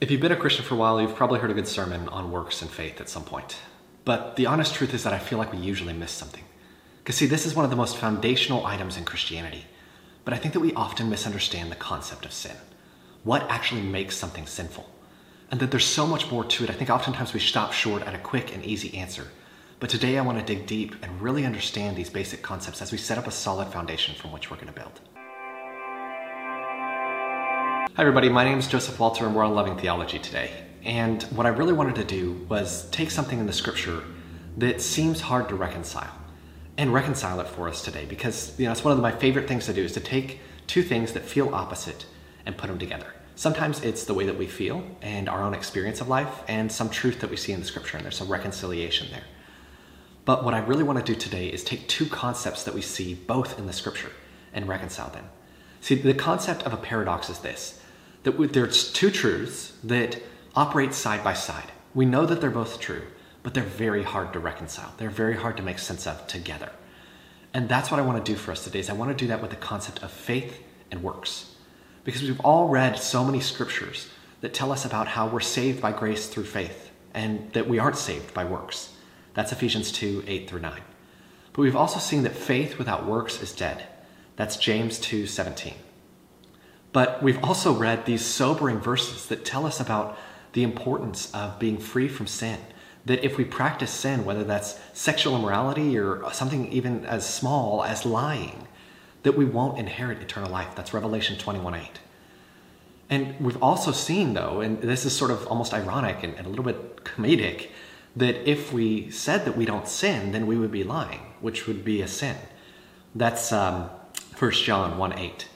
If you've been a Christian for a while, you've probably heard a good sermon on works and faith at some point. But the honest truth is that I feel like we usually miss something. Because, see, this is one of the most foundational items in Christianity. But I think that we often misunderstand the concept of sin. What actually makes something sinful? And that there's so much more to it. I think oftentimes we stop short at a quick and easy answer. But today I want to dig deep and really understand these basic concepts as we set up a solid foundation from which we're going to build. Hi, everybody. My name is Joseph Walter, and we're on Loving Theology today. And what I really wanted to do was take something in the scripture that seems hard to reconcile and reconcile it for us today because you know it's one of my favorite things to do is to take two things that feel opposite and put them together. Sometimes it's the way that we feel and our own experience of life and some truth that we see in the scripture and there's some reconciliation there. But what I really want to do today is take two concepts that we see both in the scripture and reconcile them. See, the concept of a paradox is this that there's two truths that operate side by side. We know that they're both true, but they're very hard to reconcile. They're very hard to make sense of together. And that's what I want to do for us today is I want to do that with the concept of faith and works. Because we've all read so many scriptures that tell us about how we're saved by grace through faith and that we aren't saved by works. That's Ephesians 2, 8 through 9. But we've also seen that faith without works is dead. That's James 2:17. But we've also read these sobering verses that tell us about the importance of being free from sin. That if we practice sin, whether that's sexual immorality or something even as small as lying, that we won't inherit eternal life. That's Revelation 21:8. And we've also seen, though, and this is sort of almost ironic and, and, a little bit comedic, that if we said that we don't sin, then we would be lying, which would be a sin. That's um, 1 John 1 8.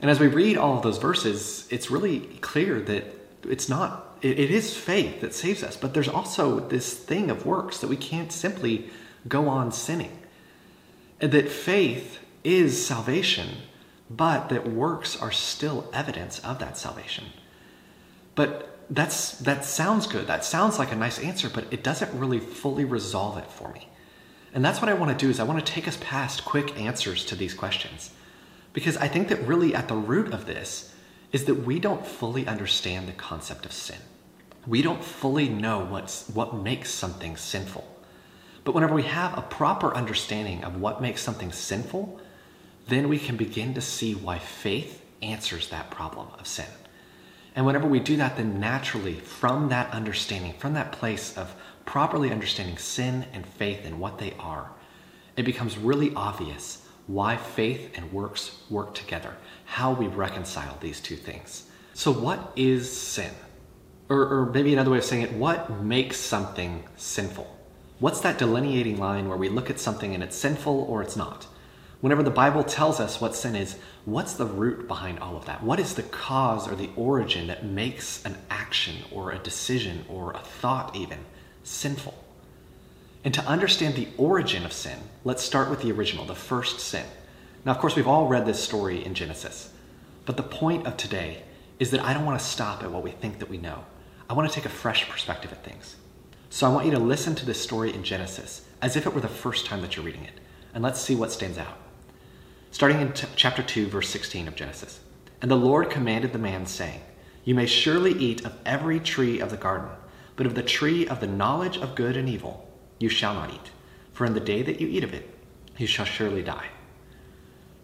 And as we read all of those verses, it's really clear that it's not, it, it is faith that saves us, but there's also this thing of works that we can't simply go on sinning. And that faith is salvation, but that works are still evidence of that salvation. But that's that sounds good. That sounds like a nice answer, but it doesn't really fully resolve it for me. And that's what I want to do is I want to take us past quick answers to these questions because I think that really at the root of this is that we don't fully understand the concept of sin. We don't fully know what's, what makes something sinful. But whenever we have a proper understanding of what makes something sinful, then we can begin to see why faith answers that problem of sin. And whenever we do that, then naturally, from that understanding, from that place of properly understanding sin and faith and what they are, it becomes really obvious why faith and works work together, how we reconcile these two things. So, what is sin? Or, or, maybe another way of saying it, what makes something sinful? What's that delineating line where we look at something and it's sinful or it's not? Whenever the Bible tells us what sin is, what's the root behind all of that? What is the cause or the origin that makes an action or a decision or a thought even sinful? And to understand the origin of sin, let's start with the original, the first sin. Now, of course, we've all read this story in Genesis, but the point of today is that I don't want to stop at what we think that we know. I want to take a fresh perspective at things. So I want you to listen to this story in Genesis as if it were the first time that you're reading it, and let's see what stands out. Starting in t- chapter 2, verse 16 of Genesis. And the Lord commanded the man, saying, You may surely eat of every tree of the garden, but of the tree of the knowledge of good and evil you shall not eat, for in the day that you eat of it, you shall surely die.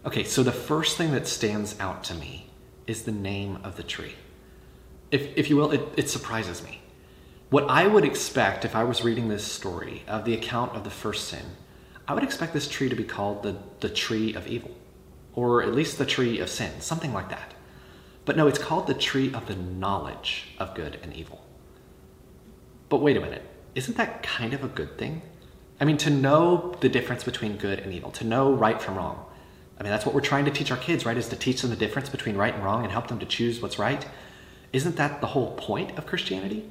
Okay, so the first thing that stands out to me is the name of the tree. If, if you will, it, it surprises me. What I would expect if I was reading this story of the account of the first sin, I would expect this tree to be called the, the tree of evil, or at least the tree of sin, something like that. But no, it's called the tree of the knowledge of good and evil. But wait a minute isn't that kind of a good thing? I mean, to know the difference between good and evil, to know right from wrong. I mean, that's what we're trying to teach our kids, right? Is to teach them the difference between right and wrong and help them to choose what's right. Isn't that the whole point of Christianity?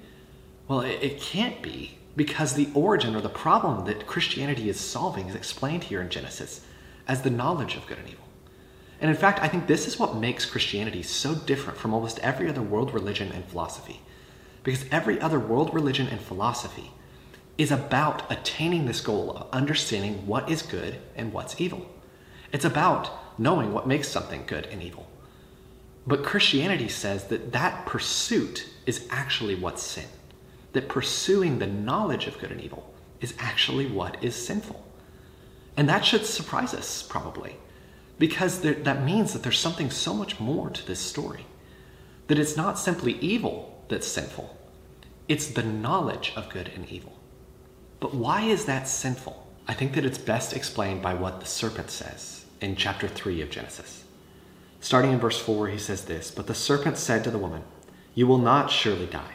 Well, it, it can't be because the origin or the problem that Christianity is solving is explained here in Genesis as the knowledge of good and evil. And in fact, I think this is what makes Christianity so different from almost every other world religion and philosophy. Because every other world religion and philosophy is about attaining this goal of understanding what is good and what's evil. It's about knowing what makes something good and evil. But Christianity says that that pursuit is actually what's sin. That pursuing the knowledge of good and evil is actually what is sinful. And that should surprise us, probably, because there, that means that there's something so much more to this story. That it's not simply evil that's sinful, it's the knowledge of good and evil. But why is that sinful? I think that it's best explained by what the serpent says in chapter 3 of Genesis. Starting in verse 4, he says this But the serpent said to the woman, You will not surely die.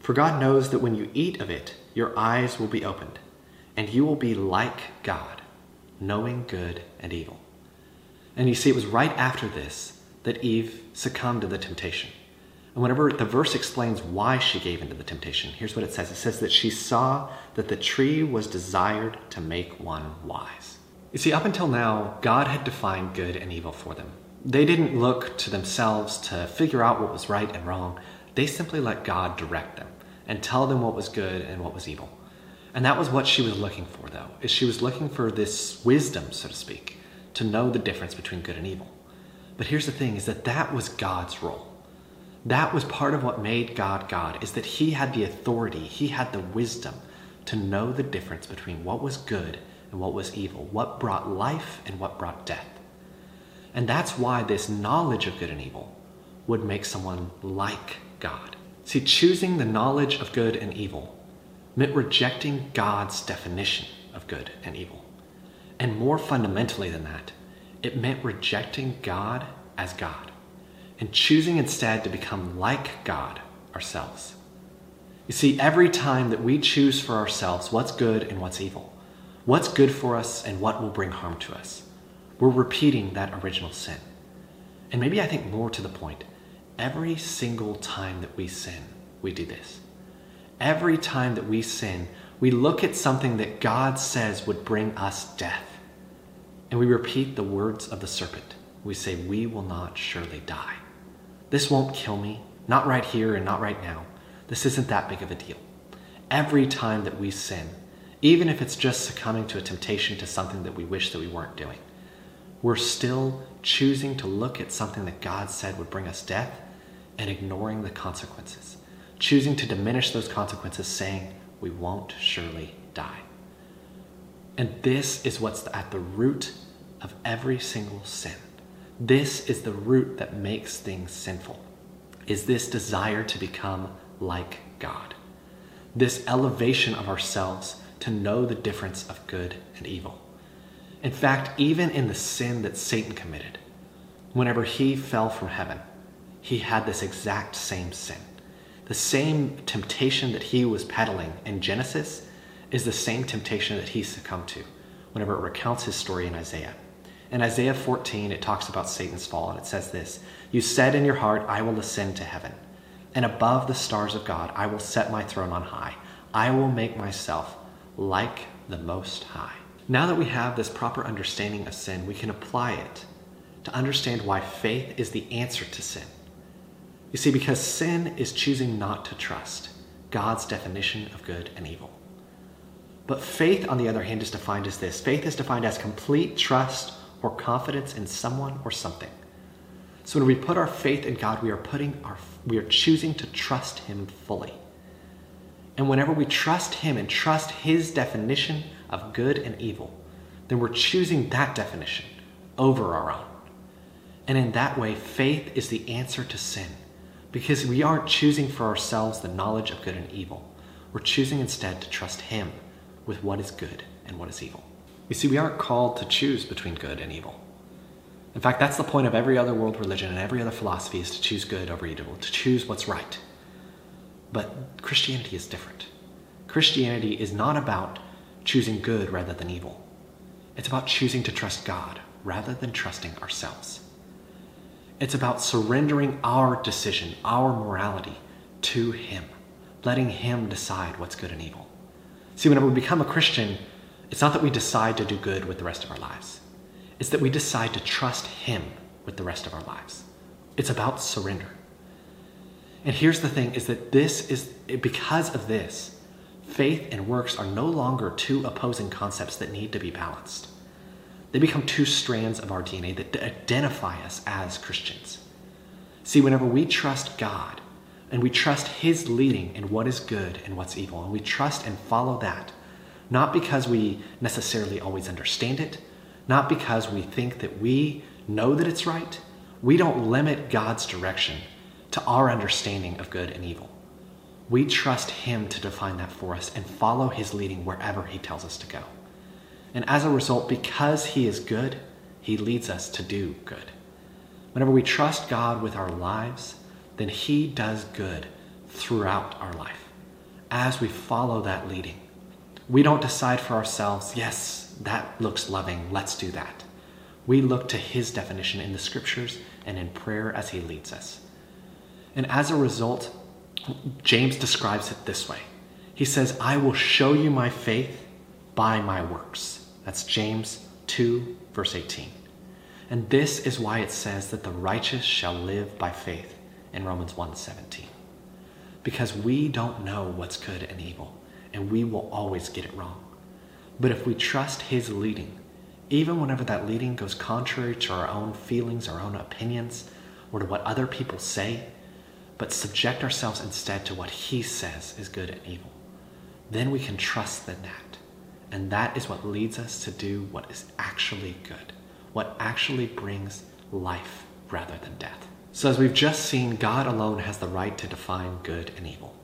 For God knows that when you eat of it, your eyes will be opened, and you will be like God, knowing good and evil. And you see, it was right after this that Eve succumbed to the temptation. And whenever the verse explains why she gave into the temptation, here's what it says it says that she saw that the tree was desired to make one wise. You see, up until now, God had defined good and evil for them. They didn't look to themselves to figure out what was right and wrong. They simply let God direct them and tell them what was good and what was evil. And that was what she was looking for, though, is she was looking for this wisdom, so to speak, to know the difference between good and evil. But here's the thing is that that was God's role. That was part of what made God God, is that he had the authority, he had the wisdom to know the difference between what was good and what was evil, what brought life and what brought death. And that's why this knowledge of good and evil would make someone like God. See, choosing the knowledge of good and evil meant rejecting God's definition of good and evil. And more fundamentally than that, it meant rejecting God as God and choosing instead to become like God ourselves. You see, every time that we choose for ourselves what's good and what's evil, what's good for us and what will bring harm to us, we're repeating that original sin. And maybe I think more to the point, every single time that we sin, we do this. Every time that we sin, we look at something that God says would bring us death. And we repeat the words of the serpent. We say, We will not surely die. This won't kill me, not right here and not right now. This isn't that big of a deal. Every time that we sin, even if it's just succumbing to a temptation to something that we wish that we weren't doing, we're still choosing to look at something that God said would bring us death and ignoring the consequences, choosing to diminish those consequences, saying, We won't surely die. And this is what's at the root of every single sin. This is the root that makes things sinful. Is this desire to become like God. This elevation of ourselves to know the difference of good and evil. In fact, even in the sin that Satan committed, whenever he fell from heaven, he had this exact same sin. The same temptation that he was peddling in Genesis is the same temptation that he succumbed to whenever it recounts his story in Isaiah. In Isaiah 14, it talks about Satan's fall, and it says this You said in your heart, I will ascend to heaven, and above the stars of God, I will set my throne on high. I will make myself like the Most High. Now that we have this proper understanding of sin, we can apply it to understand why faith is the answer to sin. You see, because sin is choosing not to trust God's definition of good and evil. But faith, on the other hand, is defined as this faith is defined as complete trust or confidence in someone or something. So when we put our faith in God, we are putting our we are choosing to trust him fully. And whenever we trust him and trust his definition of good and evil, then we're choosing that definition over our own. And in that way, faith is the answer to sin because we aren't choosing for ourselves the knowledge of good and evil. We're choosing instead to trust him with what is good and what is evil. You see, we aren't called to choose between good and evil. In fact, that's the point of every other world religion and every other philosophy is to choose good over evil, to choose what's right. But Christianity is different. Christianity is not about choosing good rather than evil. It's about choosing to trust God rather than trusting ourselves. It's about surrendering our decision, our morality to Him, letting Him decide what's good and evil. See, whenever we become a Christian, it's not that we decide to do good with the rest of our lives. It's that we decide to trust Him with the rest of our lives. It's about surrender. And here's the thing is that this is because of this, faith and works are no longer two opposing concepts that need to be balanced. They become two strands of our DNA that identify us as Christians. See, whenever we trust God and we trust His leading in what is good and what's evil. And we trust and follow that, not because we necessarily always understand it, not because we think that we know that it's right. We don't limit God's direction to our understanding of good and evil. We trust Him to define that for us and follow His leading wherever He tells us to go. And as a result, because He is good, He leads us to do good. Whenever we trust God with our lives, then He does good throughout our life as we follow that leading. We don't decide for ourselves, yes, that looks loving, let's do that. We look to His definition in the scriptures and in prayer as He leads us. And as a result, James describes it this way He says, I will show you my faith by my works. That's James 2, verse 18. And this is why it says that the righteous shall live by faith in Romans 1:17. Because we don't know what's good and evil, and we will always get it wrong. But if we trust his leading, even whenever that leading goes contrary to our own feelings, our own opinions, or to what other people say, but subject ourselves instead to what he says is good and evil, then we can trust in that. And that is what leads us to do what is actually good, what actually brings life rather than death. So, as we've just seen, God alone has the right to define good and evil.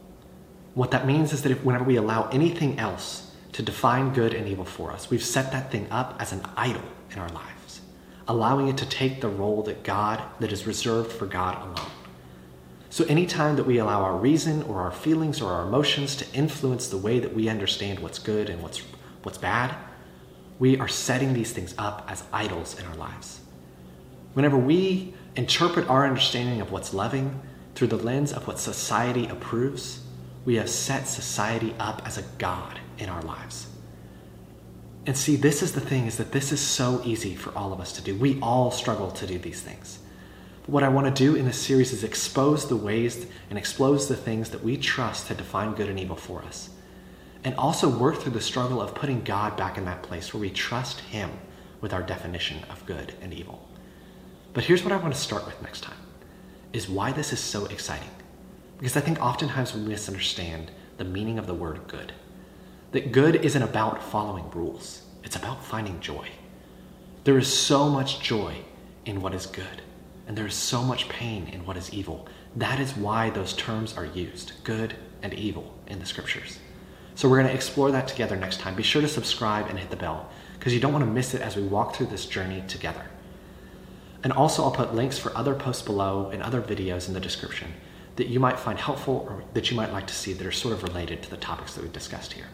What that means is that if, whenever we allow anything else to define good and evil for us, we've set that thing up as an idol in our lives, allowing it to take the role that God, that is reserved for God alone. So, anytime that we allow our reason or our feelings or our emotions to influence the way that we understand what's good and what's, what's bad, we are setting these things up as idols in our lives. Whenever we interpret our understanding of what's loving through the lens of what society approves, we have set society up as a God in our lives. And see, this is the thing is that this is so easy for all of us to do. We all struggle to do these things. But what I want to do in this series is expose the ways and expose the things that we trust to define good and evil for us. And also work through the struggle of putting God back in that place where we trust Him with our definition of good and evil. But here's what I want to start with next time is why this is so exciting. Because I think oftentimes we misunderstand the meaning of the word good. That good isn't about following rules, it's about finding joy. There is so much joy in what is good, and there is so much pain in what is evil. That is why those terms are used good and evil in the scriptures. So we're going to explore that together next time. Be sure to subscribe and hit the bell because you don't want to miss it as we walk through this journey together. And also, I'll put links for other posts below and other videos in the description that you might find helpful or that you might like to see that are sort of related to the topics that we've discussed here.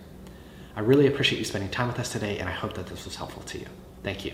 I really appreciate you spending time with us today, and I hope that this was helpful to you. Thank you.